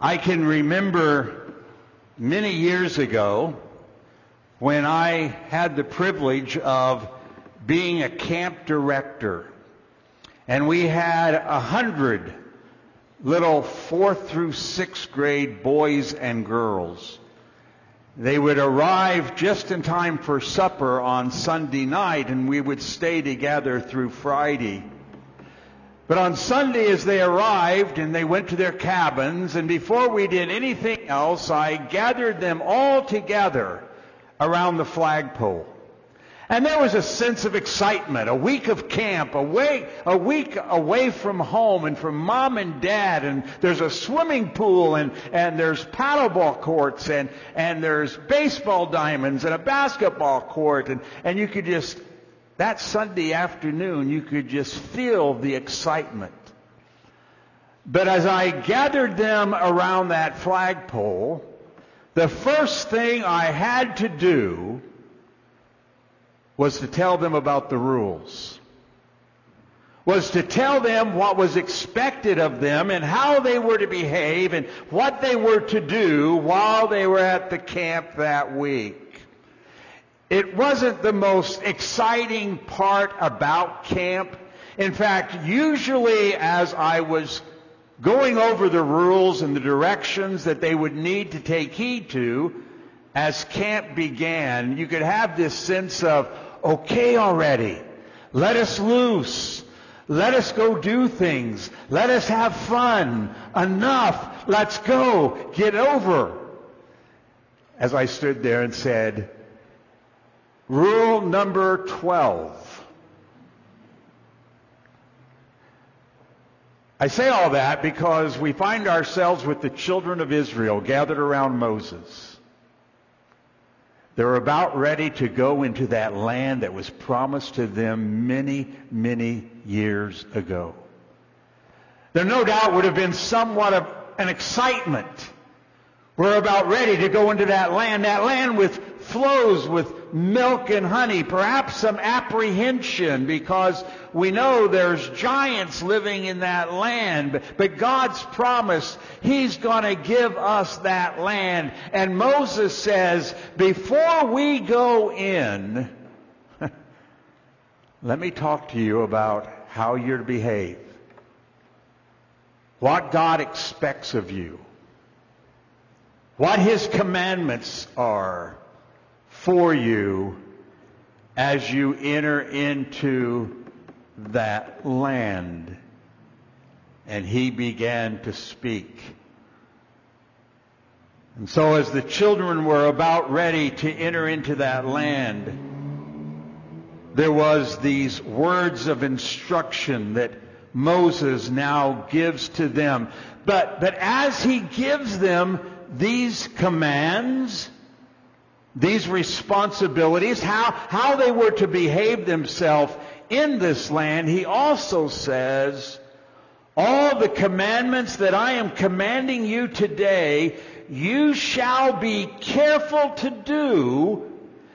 I can remember many years ago when I had the privilege of being a camp director. And we had a hundred little fourth through sixth grade boys and girls. They would arrive just in time for supper on Sunday night and we would stay together through Friday. But on Sunday as they arrived and they went to their cabins and before we did anything else, I gathered them all together around the flagpole. And there was a sense of excitement, a week of camp, away, a week away from home and from mom and dad, and there's a swimming pool and, and there's paddleball courts and, and there's baseball diamonds and a basketball court and, and you could just, that Sunday afternoon, you could just feel the excitement. But as I gathered them around that flagpole, the first thing I had to do was to tell them about the rules. Was to tell them what was expected of them and how they were to behave and what they were to do while they were at the camp that week. It wasn't the most exciting part about camp. In fact, usually as I was going over the rules and the directions that they would need to take heed to, as camp began, you could have this sense of, okay already. Let us loose. Let us go do things. Let us have fun. Enough. Let's go. Get over. As I stood there and said, rule number 12. I say all that because we find ourselves with the children of Israel gathered around Moses. They're about ready to go into that land that was promised to them many, many years ago. There no doubt would have been somewhat of an excitement. We're about ready to go into that land, that land with flows with milk and honey, perhaps some apprehension because we know there's giants living in that land. But God's promise, He's gonna give us that land. And Moses says, before we go in, let me talk to you about how you're to behave. What God expects of you. What His commandments are for you as you enter into that land. And he began to speak. And so as the children were about ready to enter into that land, there was these words of instruction that Moses now gives to them. But, but as he gives them these commands, these responsibilities, how, how they were to behave themselves in this land, he also says, all the commandments that I am commanding you today, you shall be careful to do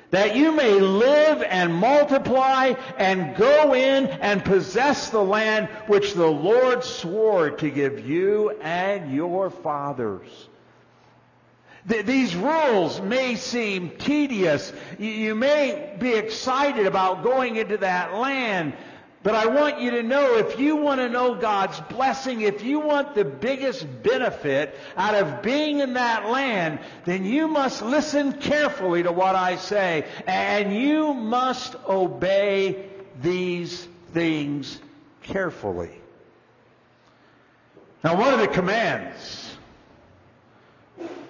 that you may live and multiply and go in and possess the land which the Lord swore to give you and your fathers. Th- these rules may seem tedious. You may be excited about going into that land. But I want you to know if you want to know God's blessing, if you want the biggest benefit out of being in that land, then you must listen carefully to what I say. And you must obey these things carefully. Now, one of the commands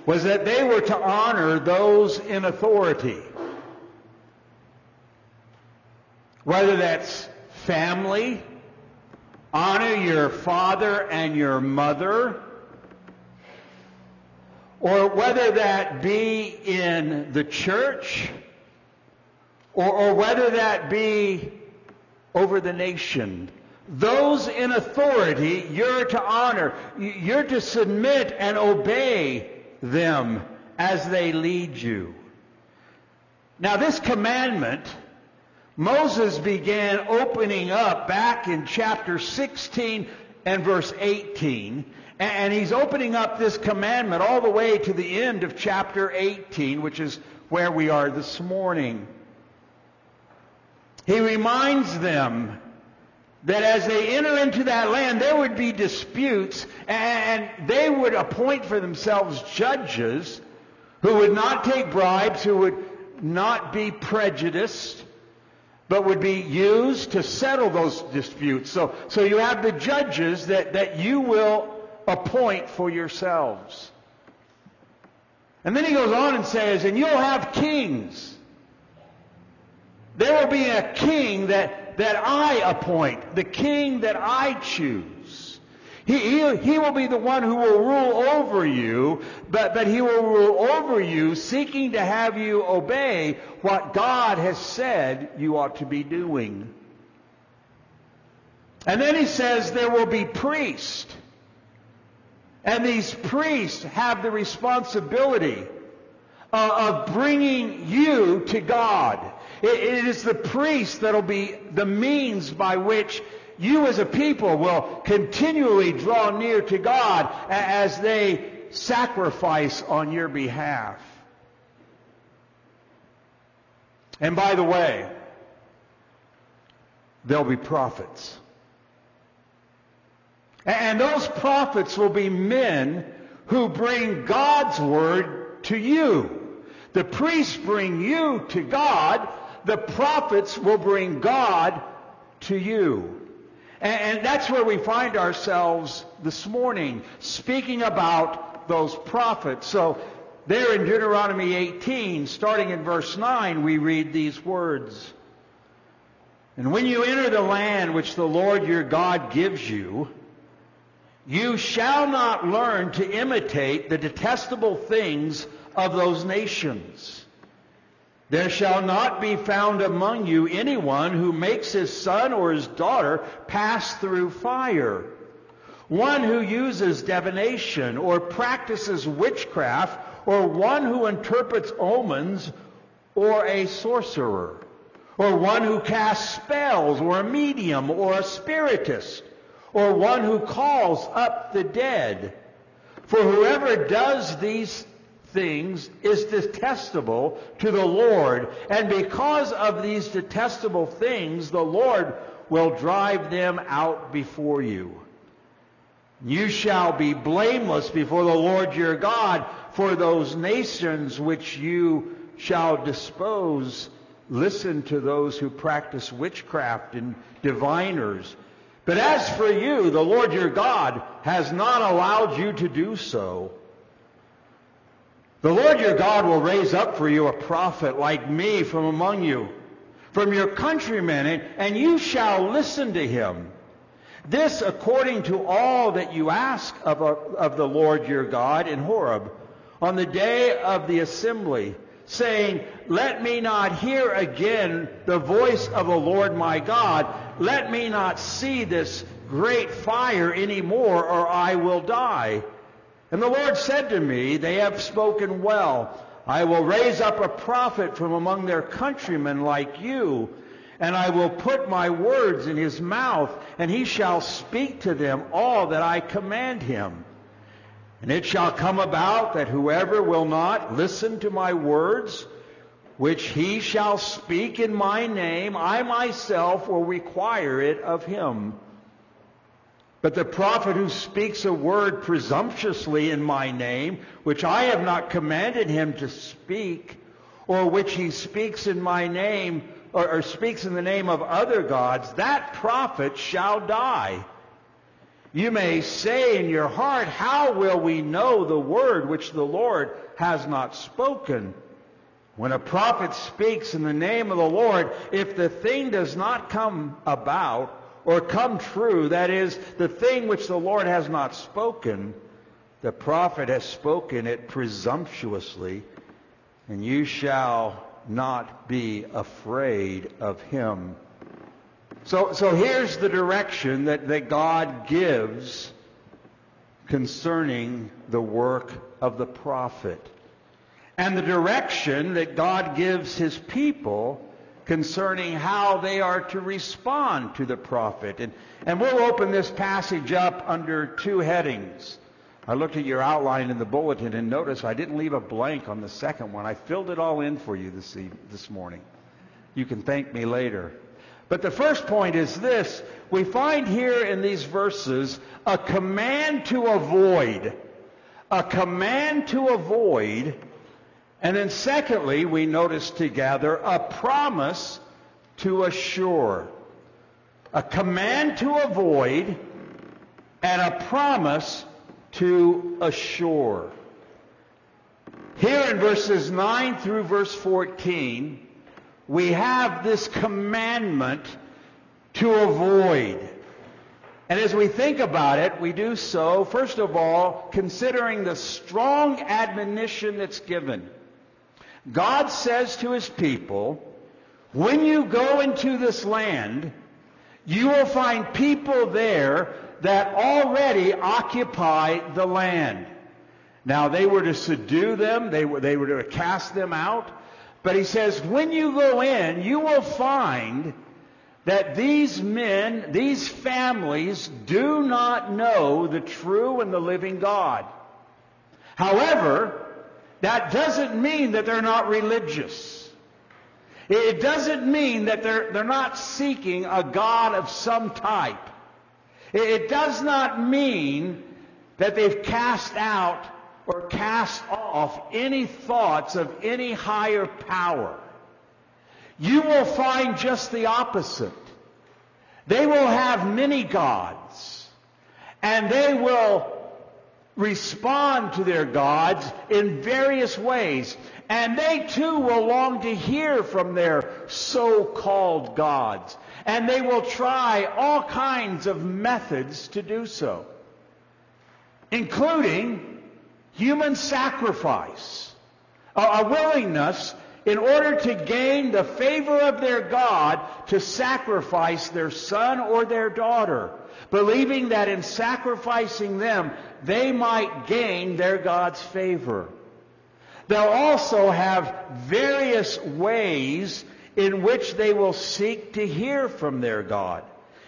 was that they were to honor those in authority. Whether that's family, honor your father and your mother, or whether that be in the church, or, or whether that be over the nation. Those in authority, you're to honor. You're to submit and obey them as they lead you. Now, this commandment, Moses began opening up back in chapter 16 and verse 18. And he's opening up this commandment all the way to the end of chapter 18, which is where we are this morning. He reminds them that as they enter into that land, there would be disputes, and they would appoint for themselves judges who would not take bribes, who would not be prejudiced, but would be used to settle those disputes. So, so you have the judges that, that you will appoint for yourselves. And then he goes on and says, and you'll have kings. There will be a king that, that I appoint, the king that I choose. He, he, he will be the one who will rule over you, but, but he will rule over you seeking to have you obey what God has said you ought to be doing. And then he says there will be priests. And these priests have the responsibility uh, of bringing you to God. It, it is the priest that'll be the means by which you as a people will continually draw near to God as they sacrifice on your behalf. And by the way, there'll be prophets. And those prophets will be men who bring God's word to you. The priests bring you to God. The prophets will bring God to you. And, that's where we find ourselves this morning, speaking about those prophets. So there in Deuteronomy 18, starting in verse 9, we read these words. And when you enter the land which the Lord your God gives you, you shall not learn to imitate the detestable things of those nations. There shall not be found among you anyone who makes his son or his daughter pass through fire, one who uses divination or practices witchcraft, or one who interprets omens, or a sorcerer, or one who casts spells, or a medium, or a spiritist or one who calls up the dead. For whoever does these things is detestable to the Lord, and because of these detestable things, the Lord will drive them out before you. You shall be blameless before the Lord your God for those nations which you shall dispose. Listen to those who practice witchcraft and diviners but as for you, the Lord your God has not allowed you to do so. The Lord your God will raise up for you a prophet like me from among you, from your countrymen, and, you shall listen to him. This according to all that you ask of, of the Lord your God in Horeb on the day of the assembly, saying, Let me not hear again the voice of the Lord my God, let me not see this great fire any more, or I will die. And the Lord said to me, They have spoken well. I will raise up a prophet from among their countrymen like you, and I will put my words in his mouth, and he shall speak to them all that I command him. And it shall come about that whoever will not listen to my words, which he shall speak in my name, I myself will require it of him. But the prophet who speaks a word presumptuously in my name, which I have not commanded him to speak, or which he speaks in my name, or, or speaks in the name of other gods, that prophet shall die. You may say in your heart, How will we know the word which the Lord has not spoken? When a prophet speaks in the name of the Lord, if the thing does not come about or come true, that is, the thing which the Lord has not spoken, the prophet has spoken it presumptuously, and you shall not be afraid of him. So, so here's the direction that, that God gives concerning the work of the prophet and the direction that God gives his people concerning how they are to respond to the prophet. And, and we'll open this passage up under two headings. I looked at your outline in the bulletin and noticed I didn't leave a blank on the second one. I filled it all in for you this, this morning. You can thank me later. But the first point is this. We find here in these verses a command to avoid. A command to avoid. And then secondly, we notice together a promise to assure. A command to avoid and a promise to assure. Here in verses 9 through verse 14, we have this commandment to avoid. And as we think about it, we do so, first of all, considering the strong admonition that's given. God says to his people, when you go into this land, you will find people there that already occupy the land. Now they were to subdue them, they were, they were to cast them out. But he says, when you go in, you will find that these men, these families, do not know the true and the living God. However, that doesn't mean that they're not religious. It doesn't mean that they're, they're not seeking a God of some type. It does not mean that they've cast out or cast off any thoughts of any higher power. You will find just the opposite. They will have many gods, and they will respond to their gods in various ways. And they too will long to hear from their so-called gods. And they will try all kinds of methods to do so, including human sacrifice, a willingness in order to gain the favor of their God to sacrifice their son or their daughter, believing that in sacrificing them, they might gain their God's favor. They'll also have various ways in which they will seek to hear from their God.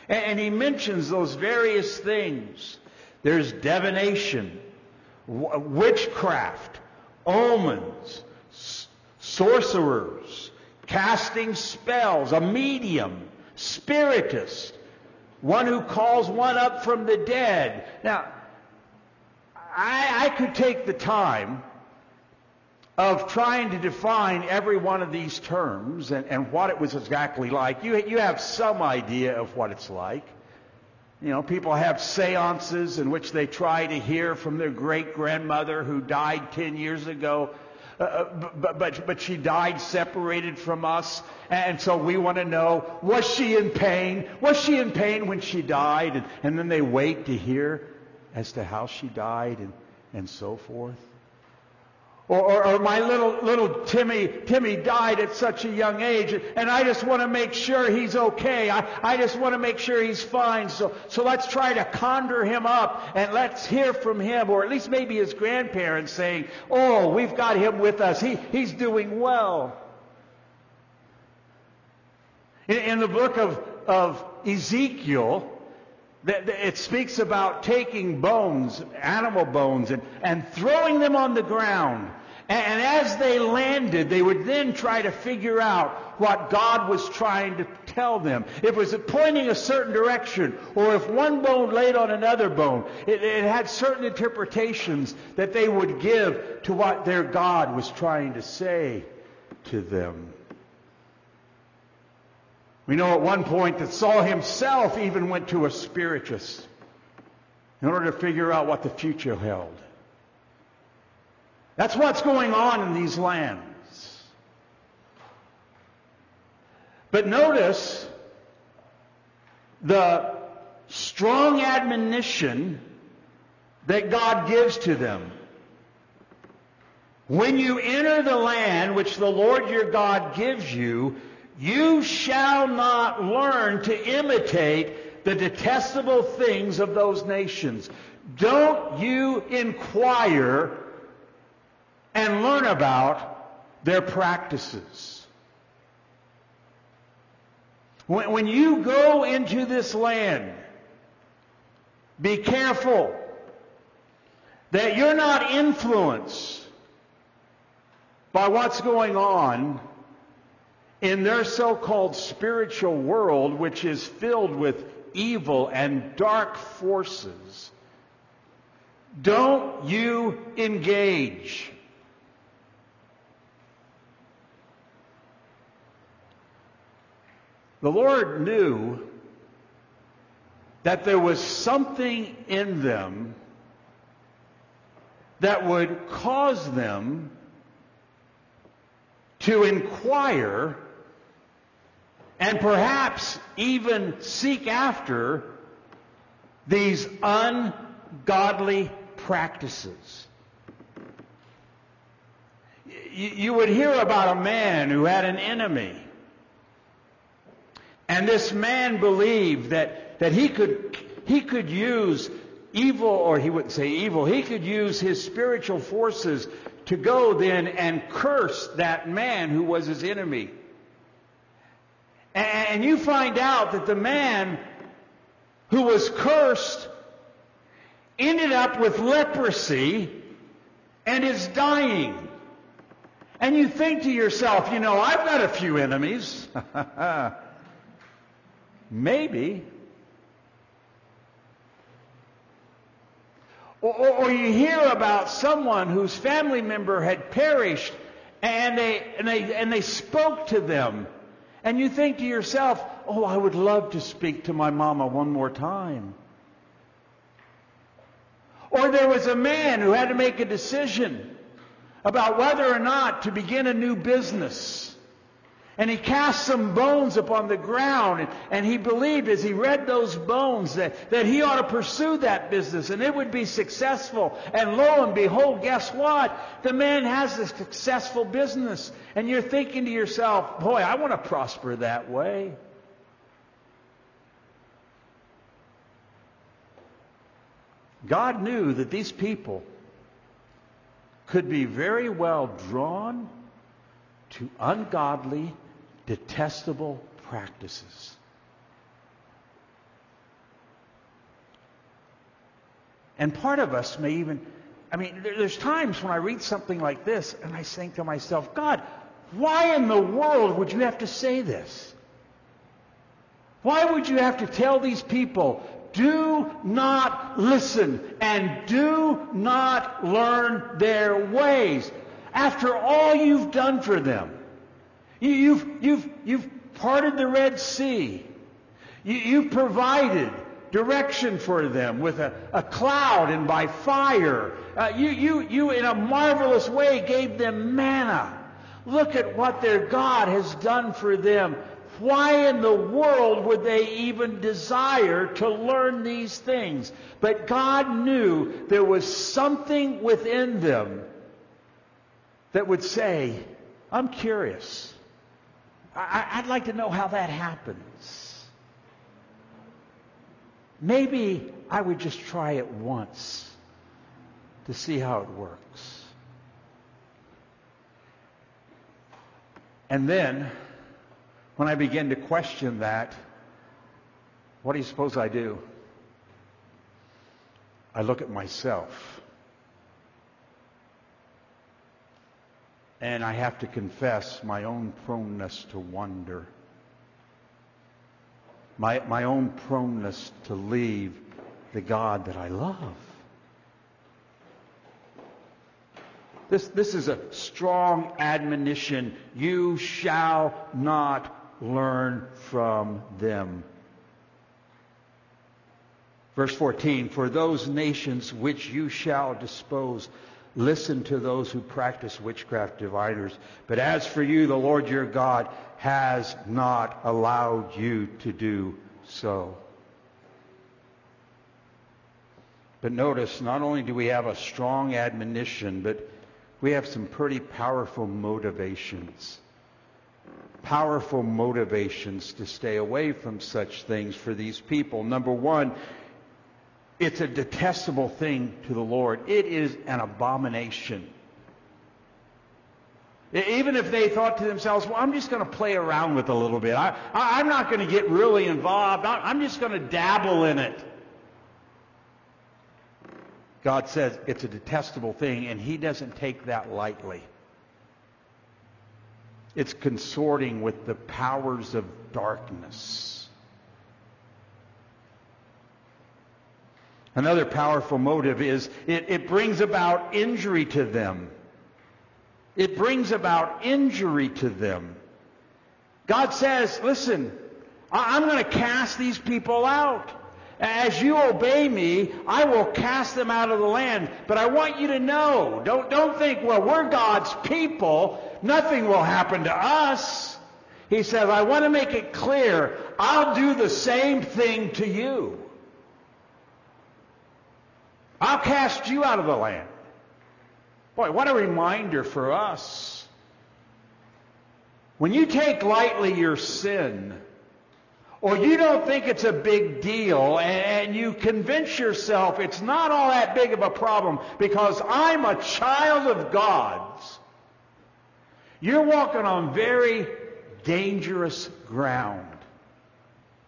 And he mentions those various things. There's divination, witchcraft, omens, sorcerers, casting spells, a medium, spiritist, one who calls one up from the dead. Now, I, I could take the time of trying to define every one of these terms and, and what it was exactly like. You, you have some idea of what it's like. You know, people have seances in which they try to hear from their great grandmother who died 10 years ago. Uh, uh but, but, but she died separated from us. And so we want to know, was she in pain? Was she in pain when she died? And, and then they wait to hear as to how she died and, and so forth. Or, or, or, my little little Timmy Timmy died at such a young age, and I just want to make sure he's okay. I, I just want to make sure he's fine. So so let's try to conjure him up and let's hear from him, or at least maybe his grandparents saying, "Oh, we've got him with us. He he's doing well." In, in the book of of Ezekiel, it speaks about taking bones, animal bones, and, and throwing them on the ground. And as they landed, they would then try to figure out what God was trying to tell them. If it was pointing a certain direction, or if one bone laid on another bone, it, it had certain interpretations that they would give to what their God was trying to say to them. We know at one point that Saul himself even went to a spiritist in order to figure out what the future held. That's what's going on in these lands. But notice the strong admonition that God gives to them. When you enter the land which the Lord your God gives you, you shall not learn to imitate the detestable things of those nations. Don't you inquire and learn about their practices. When, when you go into this land, be careful that you're not influenced by what's going on in their so-called spiritual world, which is filled with evil and dark forces. Don't you engage. The Lord knew that there was something in them that would cause them to inquire and perhaps even seek after these ungodly practices. You would hear about a man who had an enemy. And this man believed that, that he could, he could use evil, or he wouldn't say evil, he could use his spiritual forces to go then and curse that man who was his enemy. And you find out that the man who was cursed ended up with leprosy and is dying. And you think to yourself, you know, I've got a few enemies. Maybe. Or, or, or, you hear about someone whose family member had perished and they, and, they, and they spoke to them. And you think to yourself, oh, I would love to speak to my mama one more time. Or there was a man who had to make a decision about whether or not to begin a new business. And he cast some bones upon the ground, and, he believed as he read those bones that, that he ought to pursue that business and it would be successful. And lo and behold, guess what? The man has a successful business. And you're thinking to yourself, boy, I want to prosper that way. God knew that these people could be very well drawn to ungodly, detestable practices. And part of us may even, I mean, there's times when I read something like this and I think to myself, God, why in the world would you have to say this? Why would you have to tell these people do not listen and do not learn their ways. After all you've done for them, you've, you've, you've parted the Red Sea. You, you've provided direction for them with a, a cloud and by fire. Uh, you, you, you, in a marvelous way, gave them manna. Look at what their God has done for them. Why in the world would they even desire to learn these things? But God knew there was something within them that would say, I'm curious. I, would like to know how that happens. Maybe I would just try it once to see how it works. And then when I begin to question that, what do you suppose I do? I look at myself. And I have to confess my own proneness to wonder. My, my own proneness to leave the God that I love. This, this is a strong admonition. You shall not learn from them. Verse 14, for those nations which you shall dispose, listen to those who practice witchcraft diviners. But as for you, the Lord your God has not allowed you to do so. But notice, not only do we have a strong admonition, but we have some pretty powerful motivations powerful motivations to stay away from such things for these people. Number one, it's a detestable thing to the Lord. It is an abomination. Even if they thought to themselves, well, I'm just going to play around with it a little bit. I, am not going to get really involved. I'm just going to dabble in it. God says it's a detestable thing, and He doesn't take that lightly. It's consorting with the powers of darkness. Another powerful motive is it, it brings about injury to them. It brings about injury to them. God says, listen, I'm going to cast these people out. As you obey me, I will cast them out of the land. But I want you to know, don't, don't think, well, we're God's people. Nothing will happen to us. He says, I want to make it clear, I'll do the same thing to you. I'll cast you out of the land. Boy, what a reminder for us. When you take lightly your sin, or you don't think it's a big deal, and you convince yourself it's not all that big of a problem because I'm a child of God's, you're walking on very dangerous ground.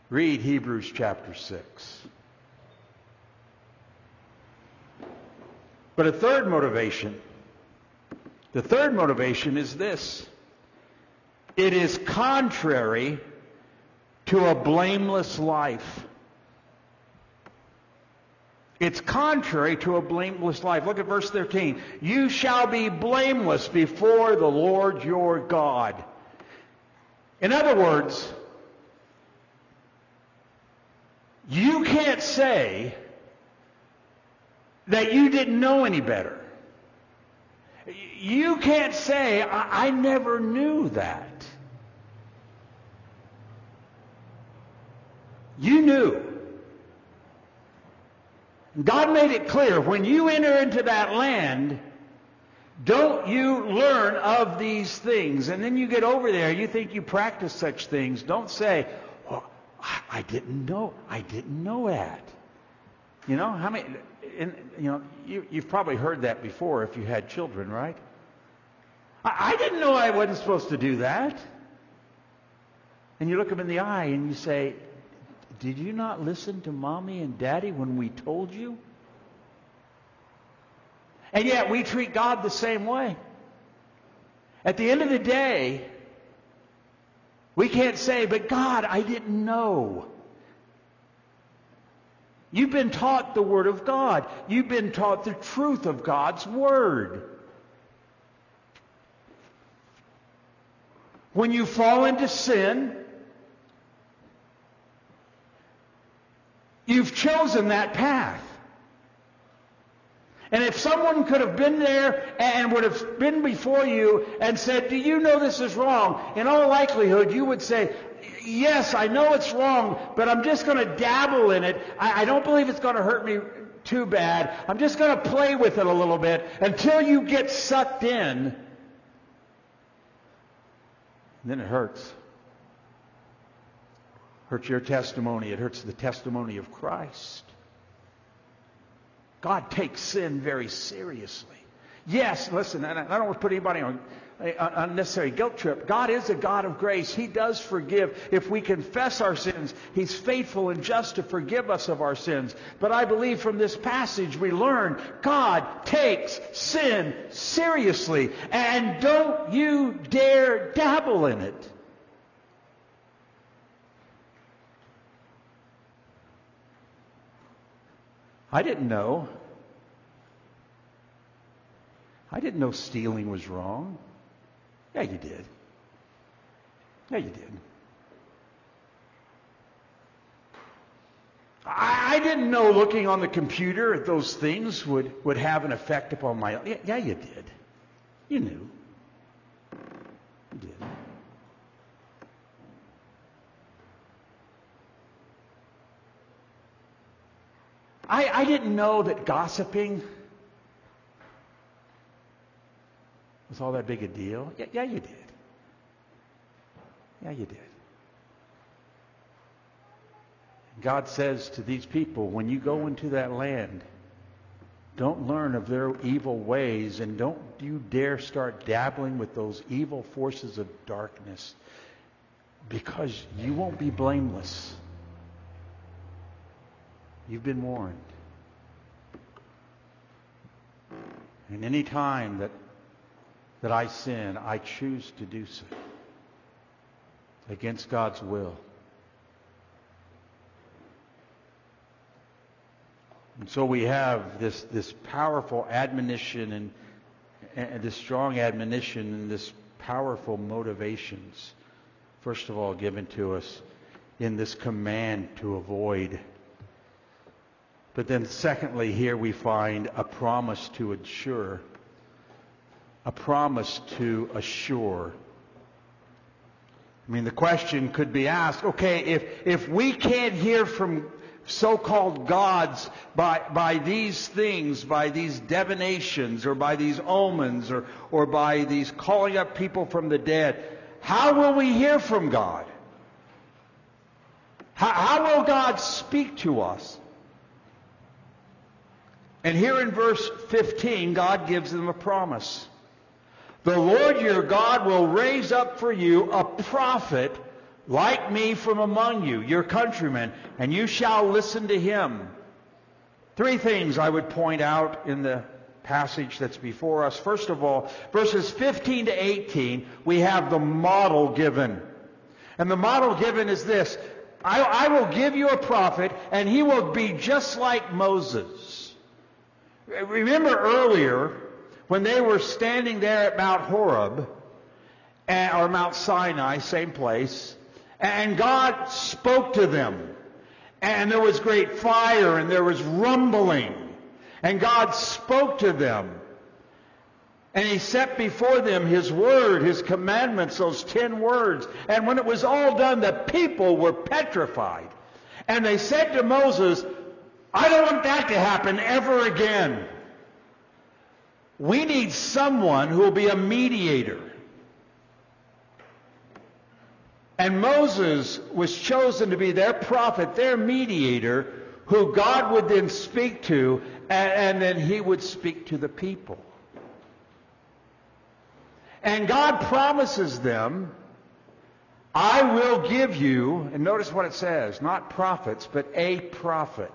Read Hebrews chapter 6. But a third motivation the third motivation is this it is contrary to a blameless life. It's contrary to a blameless life. Look at verse 13. You shall be blameless before the Lord your God. In other words, you can't say that you didn't know any better. You can't say, I, I never knew that. You knew. God made it clear when you enter into that land, don't you learn of these things. And then you get over there, you think you practice such things. Don't say, oh, I didn't know. I didn't know that. You know, how many, and, you know, you, you've probably heard that before if you had children, right? I, I didn't know I wasn't supposed to do that. And you look them in the eye and you say, Did you not listen to mommy and daddy when we told you? And yet we treat God the same way. At the end of the day, we can't say, But God, I didn't know. You've been taught the Word of God. You've been taught the truth of God's Word. When you fall into sin, you've chosen that path. And if someone could have been there and would have been before you and said, Do you know this is wrong? In all likelihood, you would say, yes, I know it's wrong, but I'm just going to dabble in it. I, I don't believe it's going to hurt me too bad. I'm just going to play with it a little bit until you get sucked in. then it hurts. Hurts your testimony. It hurts the testimony of Christ. God takes sin very seriously. Yes, listen, I don't want to put anybody on unnecessary guilt trip. God is a God of grace. He does forgive. If we confess our sins, He's faithful and just to forgive us of our sins. But I believe from this passage we learn God takes sin seriously. And don't you dare dabble in it. I didn't know. I didn't know stealing was wrong. Yeah, you did. Yeah, you did. I, I didn't know looking on the computer at those things would, would have an effect upon my. Yeah, yeah, you did. You knew. You did. I, I didn't know that gossiping Was all that big a deal? Yeah, yeah, you did. Yeah, you did. God says to these people, when you go into that land, Don't learn of their evil ways and don't you dare start dabbling with those evil forces of darkness because you won't be blameless. You've been warned. And any time that, that I sin, I choose to do so against God's will. And so we have this, this powerful admonition and, and this strong admonition and this powerful motivations, first of all, given to us in this command to avoid. But then, secondly, here we find a promise to assure. A promise to assure. I mean, the question could be asked okay, if, if we can't hear from so-called gods by, by these things, by these divinations, or by these omens, or, or by these calling up people from the dead, how will we hear from God? How, how will God speak to us? And here in verse 15, God gives them a promise. The Lord your God will raise up for you a prophet like me from among you, your countrymen, and you shall listen to him. Three things I would point out in the passage that's before us. First of all, verses 15 to 18, we have the model given. And the model given is this I, I will give you a prophet, and he will be just like Moses. Remember earlier, when they were standing there at Mount Horeb, eh, or Mount Sinai, same place, and God spoke to them. And there was great fire and there was rumbling. And God spoke to them. And he set before them his word, his commandments, those ten words. And when it was all done, the people were petrified. And they said to Moses, I don't want that to happen ever again. We need someone who will be a mediator. And Moses was chosen to be their prophet, their mediator, who God would then speak to, and, and, then he would speak to the people. And God promises them, I will give you, and notice what it says, not prophets, but a prophet.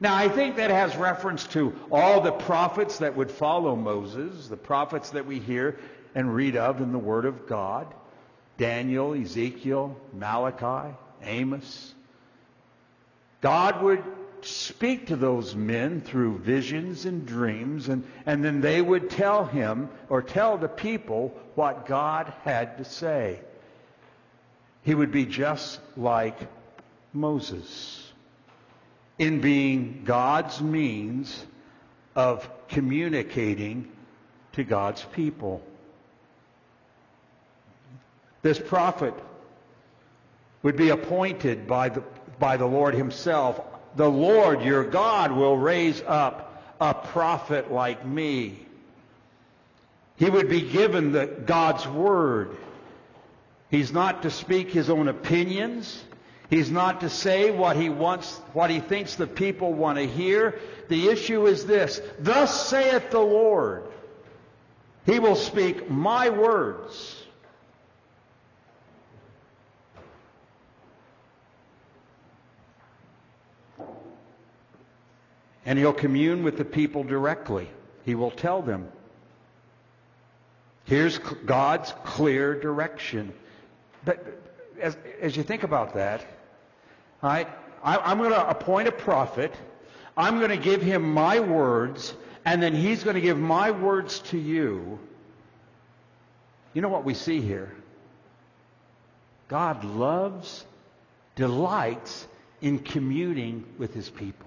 Now, I think that has reference to all the prophets that would follow Moses, the prophets that we hear and read of in the Word of God. Daniel, Ezekiel, Malachi, Amos. God would speak to those men through visions and dreams, and, and then they would tell him or tell the people what God had to say. He would be just like Moses in being God's means of communicating to God's people. This prophet would be appointed by the, by the Lord himself. The Lord your God will raise up a prophet like me. He would be given the, God's word. He's not to speak his own opinions. He's not to say what he wants, what he thinks the people want to hear. The issue is this. Thus saith the Lord. He will speak my words. And he'll commune with the people directly. He will tell them. Here's God's clear direction. But as, as you think about that, I, I'm going to appoint a prophet. I'm going to give him my words, and then he's going to give my words to you. You know what we see here? God loves, delights in communing with his people.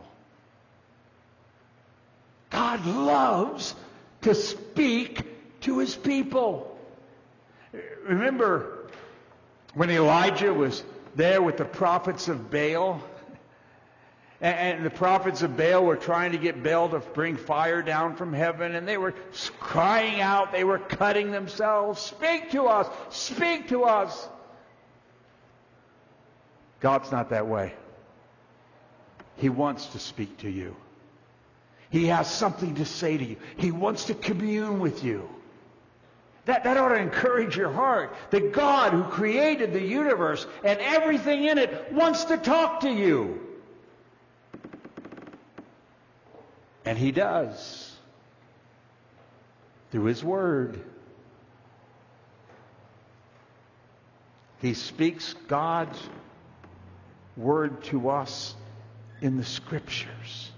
God loves to speak to his people. Remember when Elijah was there with the prophets of Baal? And the prophets of Baal were trying to get Baal to bring fire down from heaven, and they were crying out, they were cutting themselves. Speak to us! Speak to us! God's not that way. He wants to speak to you. He has something to say to you. He wants to commune with you. That, that ought to encourage your heart. That God, who created the universe and everything in it, wants to talk to you. And He does. Through His Word. He speaks God's Word to us in the Scriptures.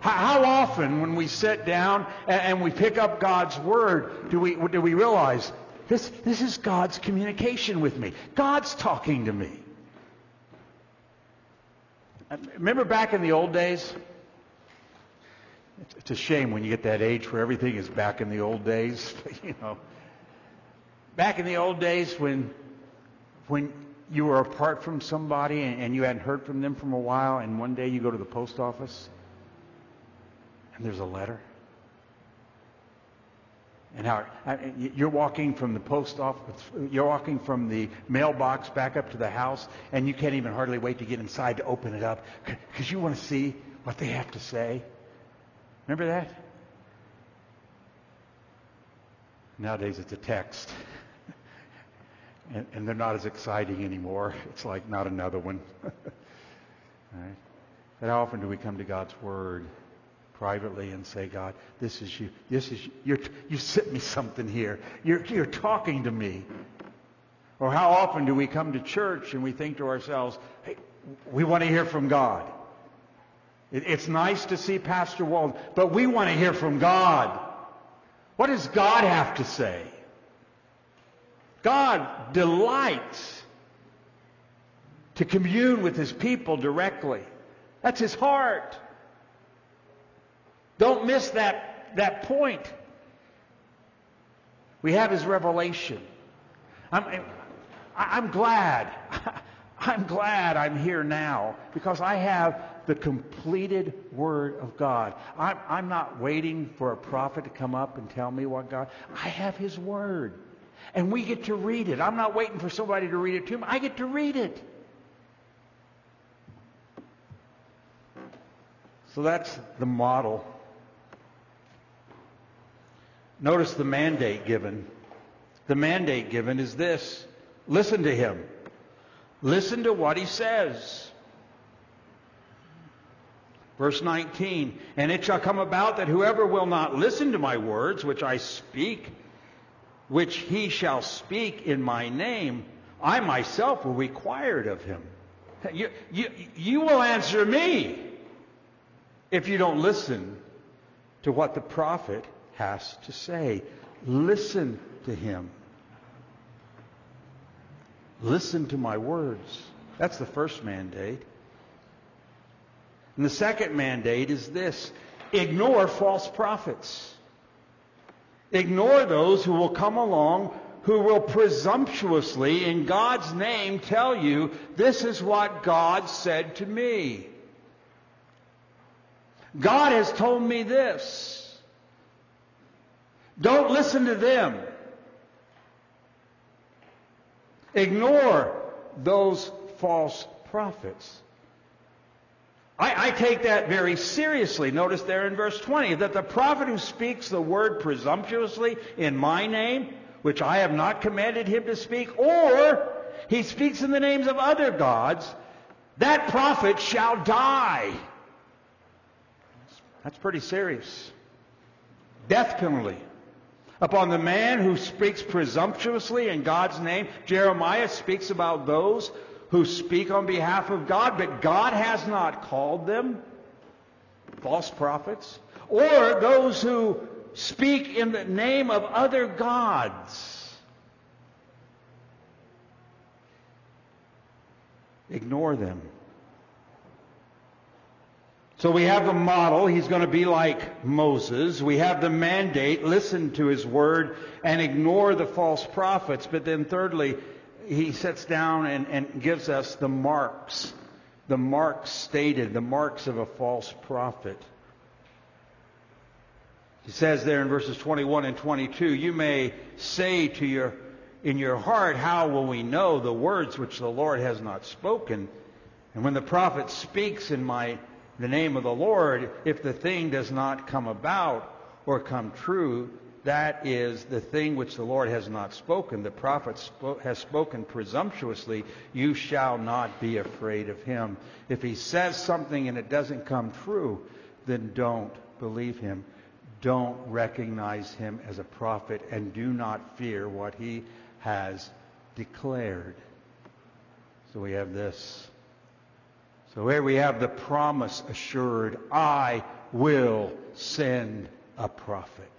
How, often, when we sit down and, we pick up God's Word, do we, do we realize this, this is God's communication with me? God's talking to me. Remember back in the old days? It's a shame when you get that age where everything is back in the old days. you know, back in the old days when when you were apart from somebody and, and you hadn't heard from them from a while, and one day you go to the post office and there's a letter. And how you're walking from the post office, you're walking from the mailbox back up to the house, and you can't even hardly wait to get inside to open it up because you want to see what they have to say. Remember that? Nowadays it's a text and, and they're not as exciting anymore. It's like not another one. right? But how often do we come to God's Word privately and say, God, this is you. This is you. You're, you sent me something here. You're, you're talking to me. Or how often do we come to church and we think to ourselves, hey, we want to hear from God. It, it's nice to see Pastor Walden, but we want to hear from God. What does God have to say? God delights to commune with his people directly. That's his heart. Don't miss that, that point. We have his revelation. I'm, I'm glad. I'm glad I'm here now because I have the completed Word of God. I'm, I'm not waiting for a prophet to come up and tell me what God. I have His Word. And we get to read it. I'm not waiting for somebody to read it to me. I get to read it. So that's the model. Notice the mandate given. The mandate given is this listen to him, listen to what he says. Verse 19, and it shall come about that whoever will not listen to my words, which I speak, which he shall speak in my name, I myself will require it of him. You, you, you will answer me if you don't listen to what the prophet has to say. Listen to him. Listen to my words. That's the first mandate. And the second mandate is this ignore false prophets. Ignore those who will come along who will presumptuously, in God's name, tell you, this is what God said to me. God has told me this. Don't listen to them. Ignore those false prophets. I, I, take that very seriously. Notice there in verse 20 that the prophet who speaks the word presumptuously in my name, which I have not commanded him to speak, or he speaks in the names of other gods, that prophet shall die. That's pretty serious. Death penalty upon the man who speaks presumptuously in God's name. Jeremiah speaks about those who speak on behalf of God, but God has not called them false prophets, or those who speak in the name of other gods. Ignore them. So we have the model. He's going to be like Moses. We have the mandate. Listen to his word and ignore the false prophets. But then thirdly, he sets down and, and gives us the marks, the marks stated, the marks of a false prophet. He says there in verses 21 and 22, you may say to your, in your heart, how will we know the words which the Lord has not spoken? And when the prophet speaks in my the name of the Lord, if the thing does not come about or come true, that is the thing which the Lord has not spoken. The prophet spo- has spoken presumptuously. You shall not be afraid of him. If he says something and it doesn't come true, then don't believe him. Don't recognize him as a prophet and do not fear what he has declared. So we have this. So here we have the promise assured I will send a prophet.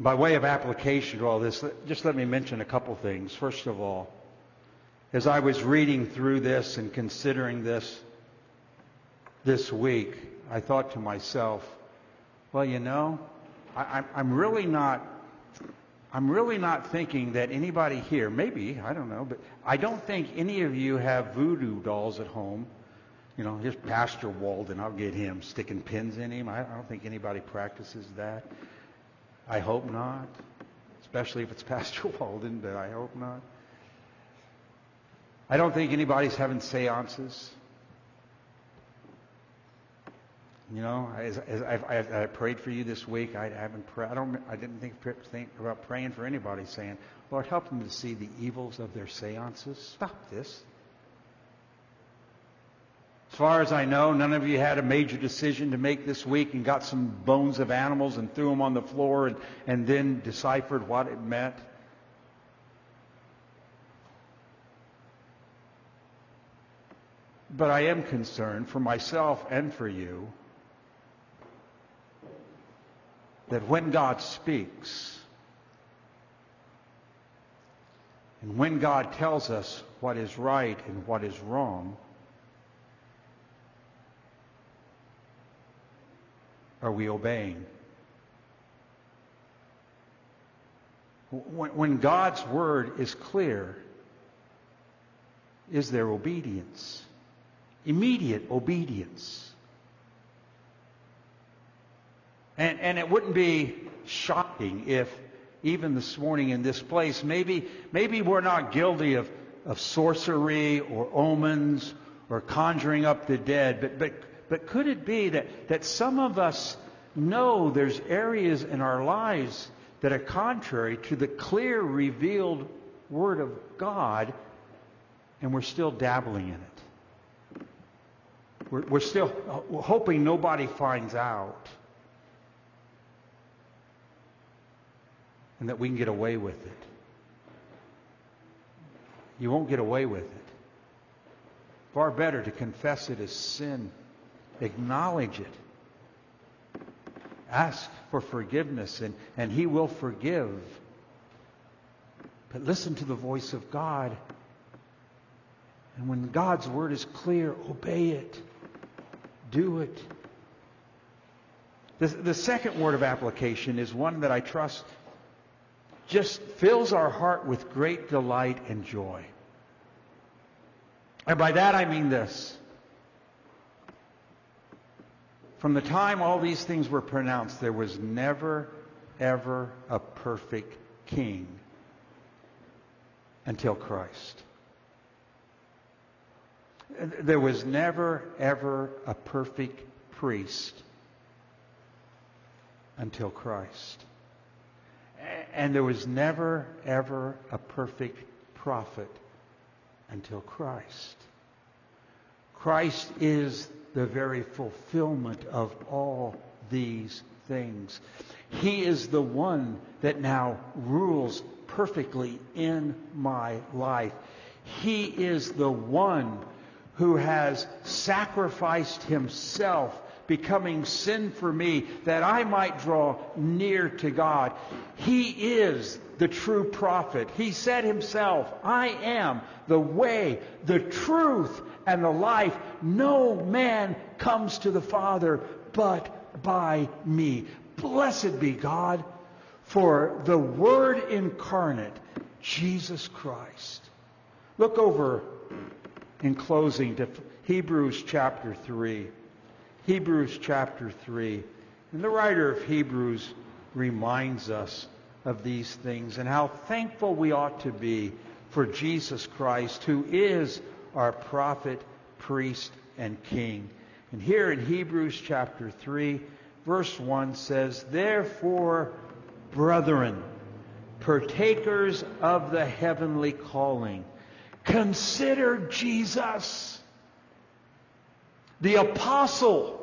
By way of application to all this, just let me mention a couple things. First of all, as I was reading through this and considering this this week, I thought to myself, well, you know, I, am really not. I'm really not thinking that anybody here, maybe, I don't know, but I don't think any of you have voodoo dolls at home. You know, here's Pastor Walden. I'll get him sticking pins in him. I, don't think anybody practices that. I hope not, especially if it's Pastor Walden, but I hope not. I don't think anybody's having seances. You know, as, as I've, I've, i prayed for you this week, I haven't. Pray, I don't. I didn't think, think about praying for anybody, saying, "Lord, help them to see the evils of their seances." Stop this. As far as I know, none of you had a major decision to make this week and got some bones of animals and threw them on the floor and, and then deciphered what it meant. But I am concerned for myself and for you that when God speaks and when God tells us what is right and what is wrong, are we obeying? When God's word is clear, is there obedience? Immediate obedience. And, and it wouldn't be shocking if even this morning in this place, maybe, maybe we're not guilty of, of sorcery or omens or conjuring up the dead, but, but but could it be that, that some of us know there's areas in our lives that are contrary to the clear, revealed Word of God, and we're still dabbling in it? We're, we're still uh, hoping nobody finds out. And that we can get away with it. You won't get away with it. Far better to confess it as sin Acknowledge it. Ask for forgiveness, and, and He will forgive. But listen to the voice of God. And when God's word is clear, obey it. Do it. The, the second word of application is one that I trust just fills our heart with great delight and joy. And by that I mean this. From the time all these things were pronounced, there was never, ever a perfect king until Christ. There was never, ever a perfect priest until Christ. And there was never, ever a perfect prophet until Christ. Christ is the very fulfillment of all these things. He is the one that now rules perfectly in my life. He is the one who has sacrificed himself, becoming sin for me, that I might draw near to God. He is the true prophet. He said himself, I am the way, the truth, and the life. No man comes to the Father but by me. Blessed be God for the Word incarnate, Jesus Christ. Look over in closing to Hebrews chapter 3. Hebrews chapter 3. And the writer of Hebrews reminds us of these things and how thankful we ought to be for Jesus Christ, who is our prophet, priest, and king. And here in Hebrews chapter 3, verse 1 says, Therefore, brethren, partakers of the heavenly calling, consider Jesus, the apostle,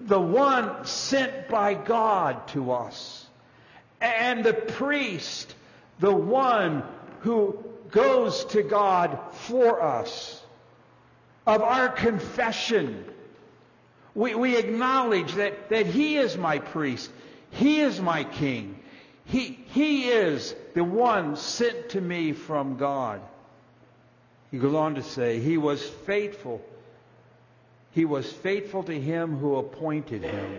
the one sent by God to us, and the priest, the one who goes to God for us, of our confession. We, we acknowledge that, that He is my priest. He is my king. He, he is the one sent to me from God. He goes on to say, He was faithful. He was faithful to him who appointed him,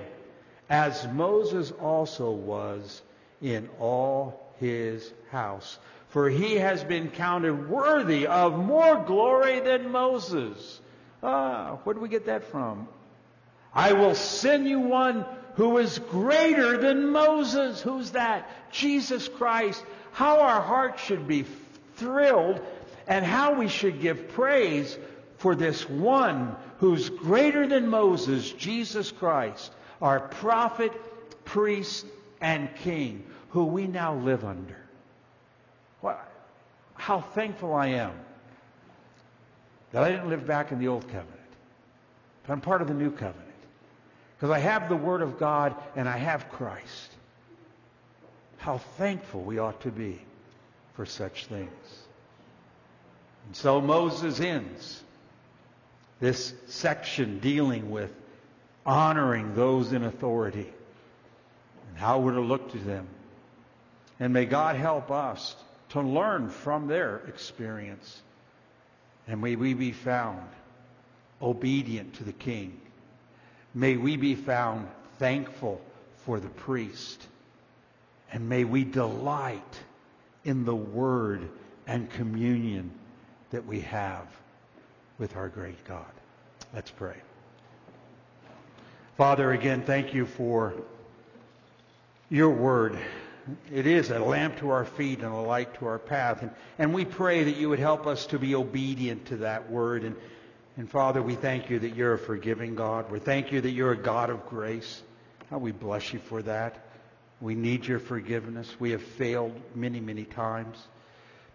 as Moses also was in all his house. For he has been counted worthy of more glory than Moses. Ah, where do we get that from? I will send you one who is greater than Moses. Who's that? Jesus Christ. How our hearts should be thrilled and how we should give praise for this one who's greater than Moses, Jesus Christ, our prophet, priest, and king, who we now live under. Well, how thankful I am that I didn't live back in the old covenant, but I'm part of the new covenant. Because I have the Word of God and I have Christ. How thankful we ought to be for such things. And so Moses ends this section dealing with honoring those in authority and how we're to look to them. And may God help us to learn from their experience. And may we be found obedient to the King. May we be found thankful for the priest. And may we delight in the word and communion that we have with our great God. Let's pray. Father, again, thank you for your word. It is a lamp to our feet and a light to our path. And, and we pray that you would help us to be obedient to that word. And, and Father, we thank you that you're a forgiving God. We thank you that you're a God of grace. How we bless you for that. We need your forgiveness. We have failed many, many times.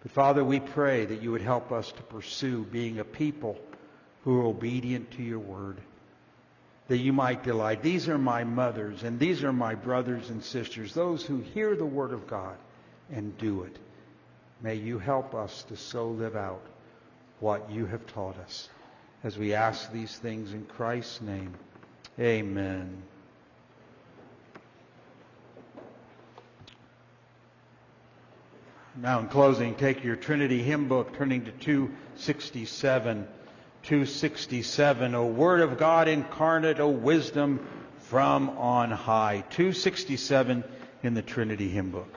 But Father, we pray that you would help us to pursue being a people who are obedient to your word, that you might delight. These are my mothers and these are my brothers and sisters, those who hear the word of God and do it. May you help us to so live out what you have taught us. As we ask these things in Christ's name, amen. Now, in closing, take your Trinity hymn book, turning to 267. 267, O Word of God incarnate, O wisdom from on high. 267 in the Trinity hymn book.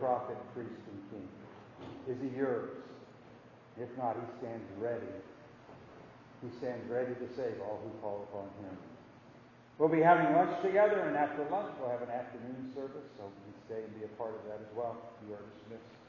Prophet, priest, and king? Is he yours? If not, he stands ready. He stands ready to save all who call upon him. We'll be having lunch together, and after lunch, we'll have an afternoon service, so you can stay and be a part of that as well. You are dismissed.